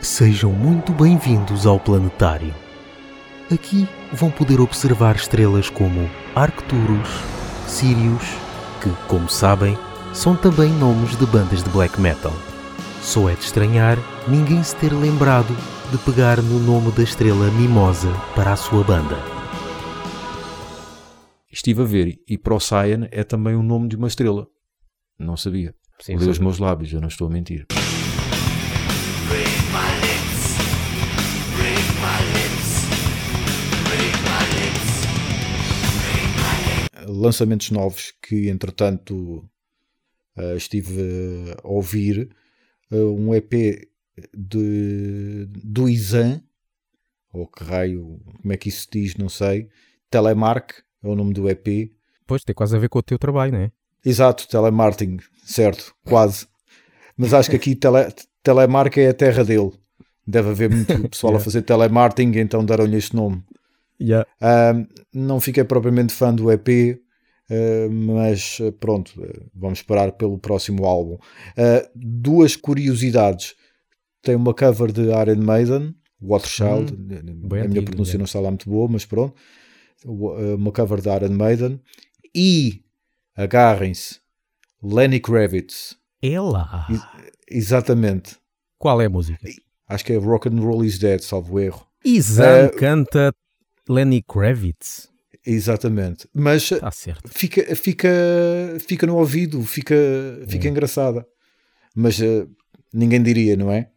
Sejam muito bem-vindos ao Planetário. Aqui vão poder observar estrelas como Arcturus, Sirius, que, como sabem, são também nomes de bandas de black metal. Só é de estranhar ninguém se ter lembrado de pegar no nome da estrela Mimosa para a sua banda. Estive a ver e Procyon é também o nome de uma estrela. Não sabia. Sim, Lê os meus lábios, eu não estou a mentir. Lançamentos novos que entretanto eh, estive a ouvir eh, um EP de, do Izan ou que raio, como é que isso se diz, não sei Telemark é o nome do EP Pois, tem quase a ver com o teu trabalho, não é? exato, Telemarketing, certo, quase mas acho que aqui tele, Telemark é a terra dele deve haver muito pessoal a Yeah. fazer telemarketing então deram-lhe este nome Yeah. Um, não fiquei propriamente fã do EP, uh, mas uh, pronto, uh, vamos esperar pelo próximo álbum. Uh, duas curiosidades: tem uma cover de Iron Maiden, Waterchild. bem a minha pronúncia não está lá muito boa, mas pronto. Uh, Uma cover de Iron Maiden e agarrem-se, Lenny Kravitz, lá. exatamente. Qual é a música? Acho que é Rock and Roll is Dead, salvo erro. Izan Eh, canta Lenny Kravitz. Exatamente. Mas certo. fica, fica, fica no ouvido, fica, fica engraçada. Mas eh, ninguém diria, não é?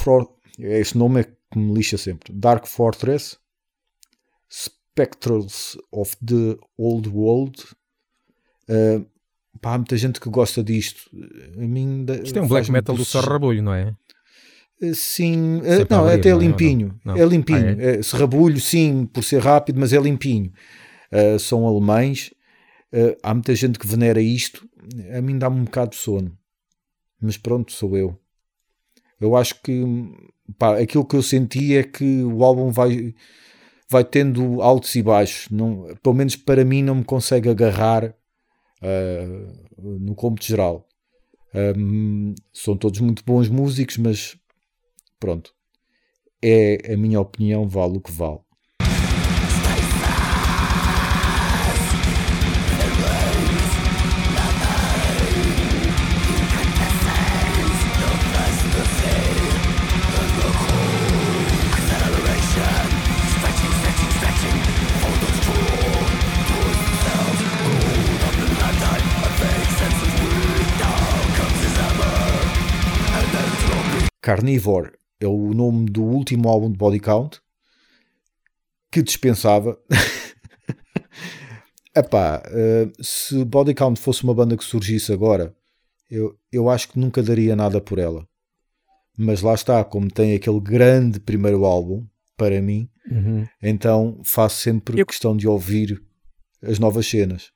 Dark Fortress, esse nome é que me lixa sempre. Dark Fortress, Spectrals of the Old World. Eh, pá, há muita gente que gosta disto. A mim, Isto é um black metal do. Sarrabulho, não é? Sim, eh, Sempre a não, abrir, até é não é? Ou limpinho. não? É Não. limpinho. Ah, É, serrabulho, sim, por ser rápido, mas é limpinho. Eh, são alemães. Eh, há muita gente que venera isto. A mim dá-me um bocado de sono. Mas pronto, sou eu. Eu acho que pá, aquilo que eu senti é que o álbum vai, vai tendo altos e baixos. Não, pelo menos para mim não me consegue agarrar eh, no cômputo geral. Um, são todos muito bons músicos, mas pronto. É a minha opinião, vale o que vale. Carnivore é o nome do último álbum de Body Count que dispensava. Epá, eh, se Body Count fosse uma banda que surgisse agora, eu, eu acho que nunca daria nada por ela. Mas lá está, como tem aquele grande primeiro álbum, para mim, Uhum. então faço sempre Eu- questão de ouvir as novas cenas.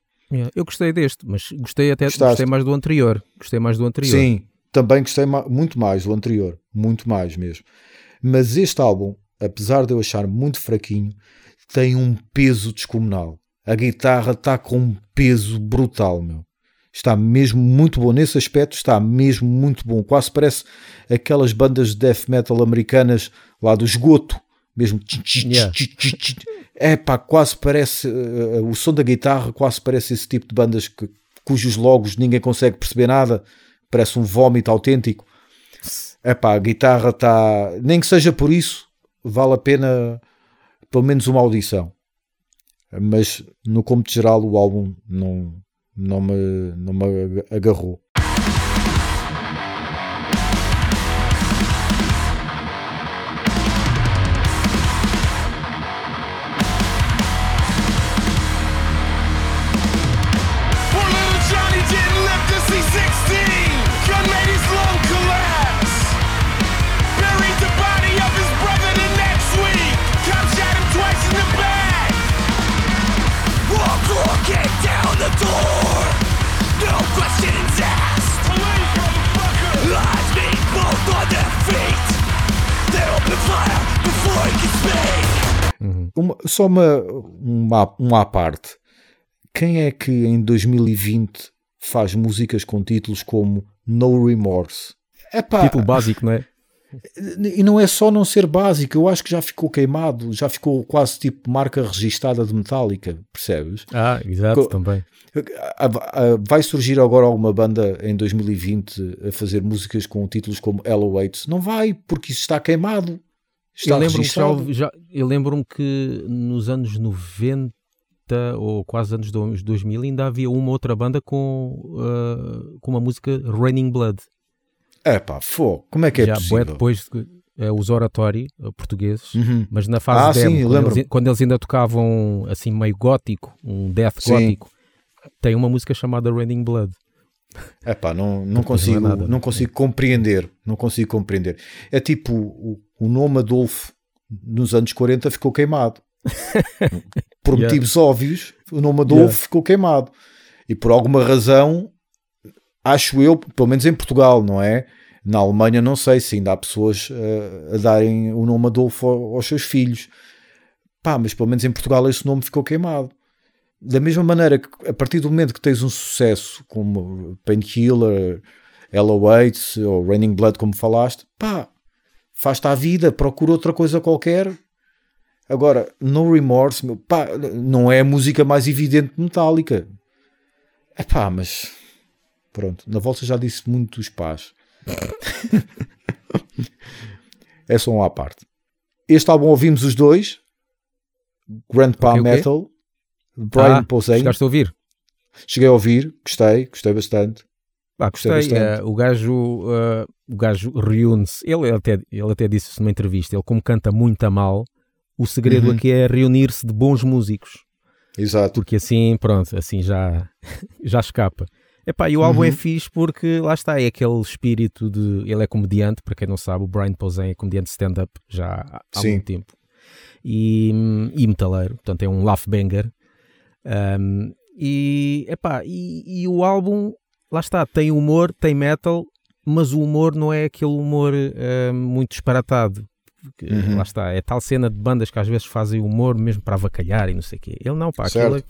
Eu gostei deste, mas gostei até Gostaste? gostei mais do anterior. Gostei mais do anterior. Sim, também gostei muito mais do anterior, muito mais mesmo. Mas este álbum, apesar de eu achar muito fraquinho, tem um peso descomunal. A guitarra está com um peso brutal, meu. Está mesmo muito bom. Nesse aspecto está mesmo muito bom. Quase parece aquelas bandas de death metal americanas lá do esgoto. Mesmo. Yeah. É pá, quase parece. eh, o som da guitarra quase parece esse tipo de bandas que, cujos logos ninguém consegue perceber nada. Parece um vómito autêntico. É pá, a guitarra está. Nem que seja por isso, vale a pena pelo menos uma audição. Mas no cômputo geral, o álbum não, não, me, não me agarrou. Uma- só uma, uma, uma à parte. Quem é que em 2020 faz músicas com títulos como No Remorse? Epá, Título básico, não é? E não é só não ser básico, eu acho que já ficou queimado, já ficou quase tipo marca registada de Metallica, percebes? Ah, exato, Co- também. Vai surgir agora alguma banda em 2020 a fazer músicas com títulos como Hello Waits? Não vai, porque isso está queimado. Está eu lembro-me que, já, eu lembro-me que nos anos 90 ou quase anos do- 2000 ainda havia uma outra banda com, ah, com uma música Raining Blood. É pá, fogo, como é que é já possível? depois de, eh, os oratórios eh, portugueses, Uhum. mas na fase Ah, demo, sim, quando, eles, quando eles ainda tocavam assim meio gótico, um death Sim. gótico, tem uma música chamada Raining Blood. É pá, não, não consigo, não é nada. não consigo compreender, não consigo compreender. É tipo o, o nome Adolfo nos anos 40 ficou queimado. Por Yeah. motivos óbvios, o nome Adolfo Yeah. ficou queimado. E por alguma razão, acho eu, pelo menos em Portugal, não é? Na Alemanha não sei se ainda há pessoas eh, a darem o nome Adolfo ao- aos seus filhos. Pá, mas pelo menos em Portugal esse nome ficou queimado. Da mesma maneira que a partir do momento que tens um sucesso como Painkiller, Hello Waits ou Raining Blood, como falaste, pá, faz-te à vida, procura outra coisa qualquer. Agora, No Remorse, pá, não é a música mais evidente de Metallica. É pá, mas pronto, na volta já disse muitos pás. é só um à parte. Este álbum ouvimos os dois, Grandpa Ok, ok. Metal, Brian ah, Posehn. chegaste a ouvir? Cheguei a ouvir, gostei, gostei bastante. Ah, Gostei gostei. bastante. eh, o gajo, eh, o gajo reúne-se. Ele até, ele até disse isso numa entrevista. Ele, como canta muito a mal, o segredo Uhum. aqui é reunir-se de bons músicos. Exato. Porque assim, pronto, assim já, já escapa. Epá, e o álbum Uhum. é fixe porque lá está, é aquele espírito de. Ele é comediante, para quem não sabe, o Brian Posehn é comediante stand-up já há, há muito tempo. E, e metaleiro, portanto é um laugh banger. Um, e, epá, e, e o álbum, lá está, tem humor, tem metal, mas o humor não é aquele humor eh, muito disparatado. Porque, Uhum. Lá está, é tal cena de bandas que às vezes fazem humor mesmo para avacalhar e não sei o quê. Ele não, pá, aquilo é-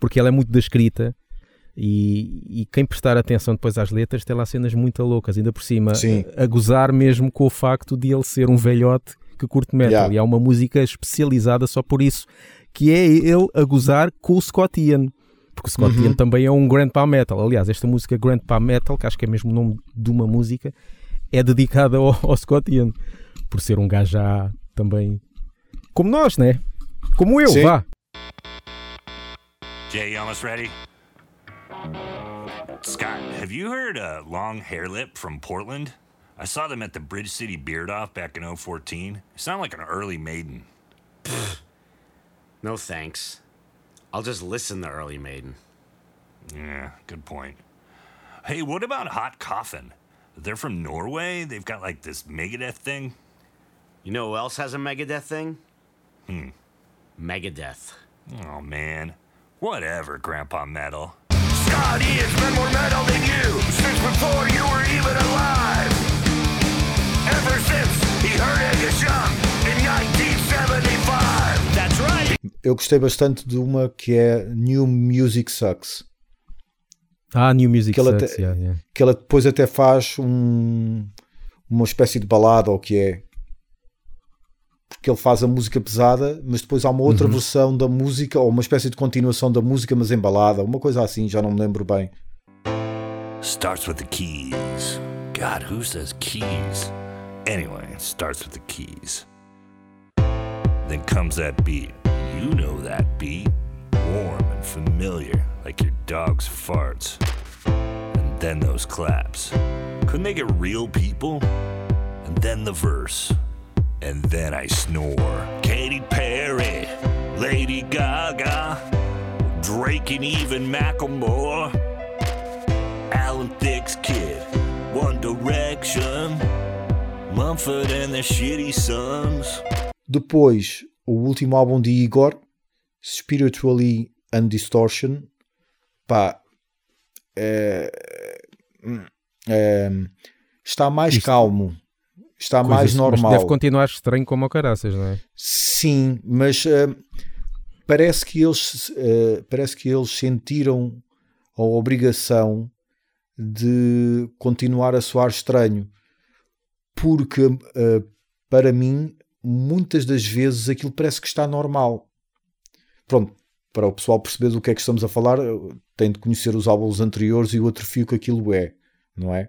porque ele é muito da escrita e, e quem prestar atenção depois às letras tem lá cenas muito loucas, ainda por cima, Sim. a, a gozar mesmo com o facto de ele ser um velhote que curte metal. Yeah. E há uma música especializada só por isso, que é ele a gozar com o Scott Ian. Porque o Scott Uhum. Ian também é um Grandpa Metal. Aliás, esta música Grandpa Metal, que acho que é mesmo o nome de uma música, é dedicada ao, ao Scott Ian. Por ser um gajo já também como nós, né? Como eu, Sim. vá. Jay, you almost ready? Scott, have you heard uh, Long Hair Lip from Portland? I saw them at the Bridge City Beard Off back in 014. They sound like an early maiden. No thanks. I'll just listen to Early Maiden. Yeah, good point. Hey, what about Hot Coffin? They're from Norway. They've got like this Megadeth thing. You know who else has a Megadeth thing? Hmm. Megadeth. Oh man, whatever, Grandpa Metal. Scotty has been more metal than you since before you were even alive. Ever since he heard Angus Young in 1975. That's right. Eu gostei bastante de uma que é New Music Sucks. Ah, New Music Que ela Sucks, te- yeah, yeah. Que ela depois até faz um, uma espécie de balada, ou o que é. Porque ele faz a música pesada, mas depois há uma outra Uhum. versão da música, ou uma espécie de continuação da música, mas em balada, uma coisa assim, já não me lembro bem. Starts with the keys. God, who says keys? Anyway, starts with the keys. Then comes that beat. You know that beat. Warm and familiar, like your dog's farts. And then those claps. Couldn't they get real people? And then the verse. And then I snore. Katy Perry, Lady Gaga, Drake and even Macklemore. Alan Thicke's kid, One Direction, Mumford and the Shitty Sons. Depois, o último álbum de Igor, Spiritually and Distortion. pá, é, é, está mais calmo, está Coisa- mais mas normal. deve continuar estranho como o caraças, não é? Sim, mas eh, parece que eles eh, parece que eles sentiram a obrigação de continuar a soar estranho, porque eh, para mim muitas das vezes aquilo parece que está normal. Pronto, para o pessoal perceber do que é que estamos a falar, tem de conhecer os álbuns anteriores e o atrofio que aquilo é, não é?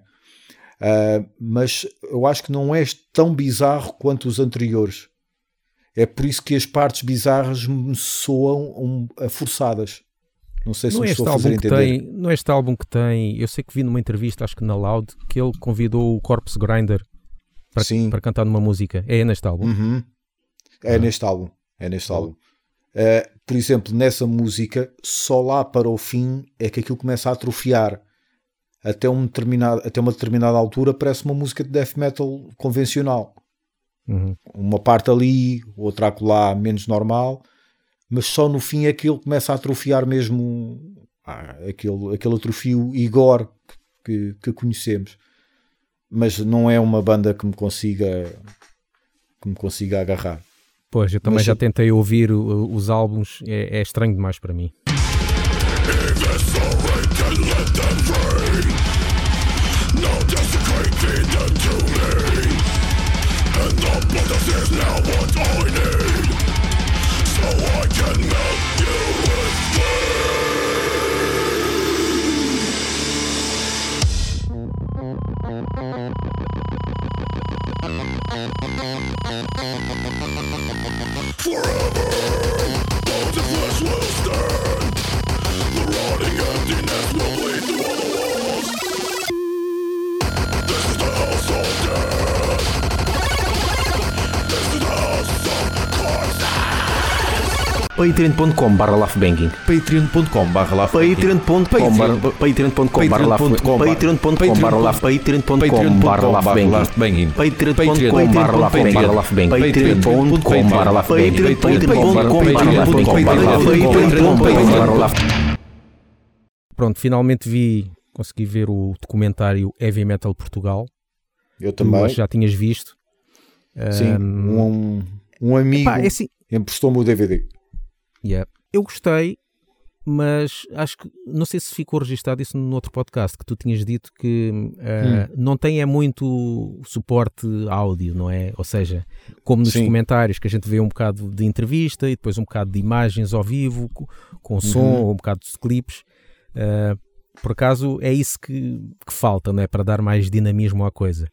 Ah, mas eu acho que não é tão bizarro quanto os anteriores. É por isso que as partes bizarras me soam um, forçadas. Não sei se Não me é, estou a fazer entender. tem, não é este álbum que tem. Eu sei que vi numa entrevista, acho que na Loud, que ele convidou o Corpse Grinder para, para cantar numa música. É neste álbum. Uhum. É neste álbum. É neste álbum. Uh, por exemplo, nessa música, só lá para o fim é que aquilo começa a atrofiar. Até, um determinado, até uma determinada altura parece uma música de death metal convencional. Uhum. Uma parte ali, outra acolá, menos normal. Mas só no fim é que ele começa a atrofiar mesmo ah, aquele, aquele atrofio Igor que, que conhecemos. Mas não é uma banda que me consiga que me consiga agarrar. Pois, eu também Mas- já tentei ouvir os álbuns, é, é estranho demais para mim. But this is now what I need. So I can melt you with Forever. Bones and flesh will stand. The rotting emptiness will bleed through all the walls. patreon.com barra laughbanging patreon.com barra laugh patreon.com barra laughbanging patreon.com barra laughbanging barra laughbanging patreon.com barra laughbanging patreon.com barra patreon.com barra Pronto, finalmente vi, consegui ver o documentário Heavy Metal Portugal. Eu também. já tinhas visto. Sim, um, um amigo é assim, emprestou-me o DVD. Yeah. Eu gostei, mas acho que não sei se ficou registado isso no outro podcast que tu tinhas dito que Hum. não tem é muito suporte áudio, não é? Ou seja, como nos Sim. documentários que a gente vê um bocado de entrevista e depois um bocado de imagens ao vivo co- com som Uhum. ou um bocado de clipes. Eh, por acaso é isso que, que falta, não é? Para dar mais dinamismo à coisa.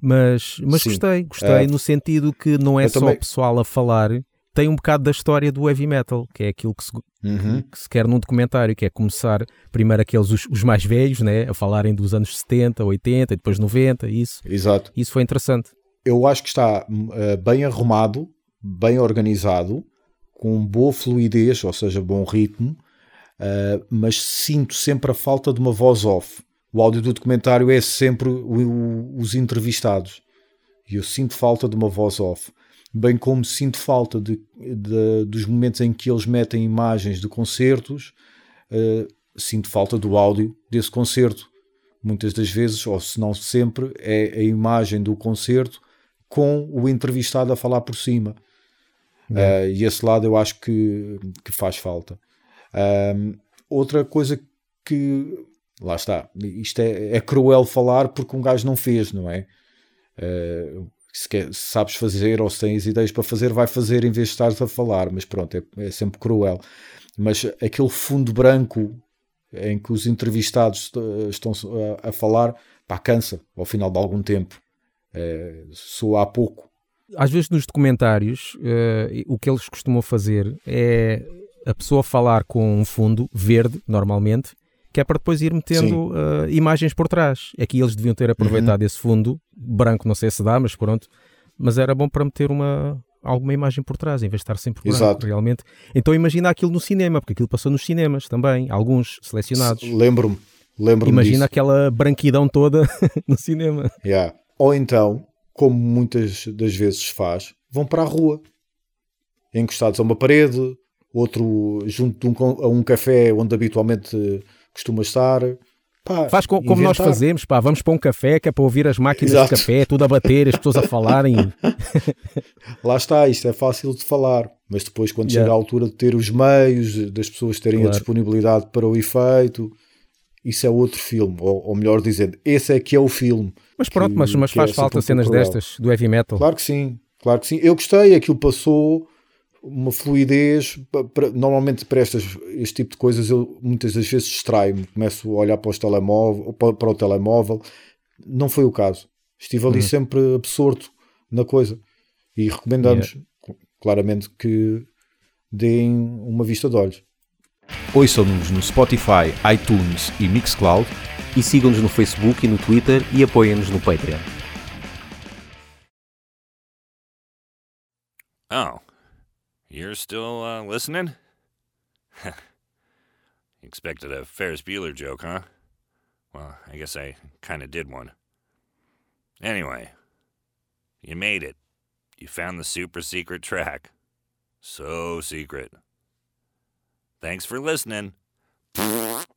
Mas, mas Sim. gostei, gostei Eh, no sentido que não é só também- o pessoal a falar, tem um bocado da história do heavy metal, que é aquilo que se, Uhum. que se quer num documentário, que é começar primeiro aqueles os, os mais velhos, né, a falarem dos anos 70, 80 e depois 90, isso. Exato. Isso foi interessante. Eu acho que está uh, bem arrumado, bem organizado, com boa fluidez, ou seja, bom ritmo, uh, mas sinto sempre a falta de uma voz off. O áudio do documentário é sempre o- o- os entrevistados. E eu sinto falta de uma voz off. Bem como sinto falta de, de- dos momentos em que eles metem imagens de concertos, uh, sinto falta do áudio desse concerto. Muitas das vezes, ou se não sempre, é a imagem do concerto com o entrevistado a falar por cima. Uh, e esse lado eu acho que, que faz falta. Um, outra coisa que lá está, isto é, é cruel falar porque um gajo não fez, não é? Uh, se, quer- se sabes fazer ou se tens ideias para fazer, vai fazer em vez de estares a falar, mas pronto, é, é sempre cruel. Mas aquele fundo branco em que os entrevistados eh, estão a, a falar, pá, cansa ao final de algum tempo. É, soa há pouco. Às vezes nos documentários, eh, o que eles costumam fazer é a pessoa falar com um fundo verde, normalmente, que é para depois ir metendo eh, imagens por trás. Aqui eles deviam ter aproveitado esse fundo, branco não sei se dá, mas pronto, mas era bom para meter uma, alguma imagem por trás, em vez de estar sempre branco, Exato. realmente. Então imagina aquilo no cinema, porque aquilo passou nos cinemas também, alguns selecionados. Lembro-me. Lembro-me Imagina disso. aquela branquidão toda no cinema. Yeah. Ou então, como muitas das vezes faz, vão para a rua, encostados a uma parede, outro junto um, a um café onde habitualmente costuma estar. Pá, Faz co- como nós fazemos, pá, vamos para um café que é para ouvir as máquinas Exato. de café, tudo a bater, as pessoas a falarem. Lá está, isto é fácil de falar, mas depois, quando Yeah. chega a altura de ter os meios, das pessoas terem Claro. a disponibilidade para o efeito, isso é outro filme. Ou, ou melhor dizendo, esse é que é o filme. Mas pronto, Que- mas, mas que é faz sempre falta cenas destas do heavy metal. Claro que sim, claro que sim. Eu gostei, aquilo passou uma fluidez. para- normalmente para estas, este tipo de coisas eu muitas das vezes distraio-me, começo a olhar para, os telemóvel, para, para o telemóvel. Não foi o caso. Estive Hum. ali sempre absorto na coisa. E recomendamos claramente que deem uma vista de olhos. Ouçam-nos no Spotify, iTunes e Mixcloud. E sigam-nos no Facebook e no Twitter e apoiem-nos no Patreon. Oh, you're still uh, listening? Expected a Ferris Bueller joke, huh? Well, I guess I kind of did one. Anyway, you made it. You found the super secret track. So secret. Thanks for listening.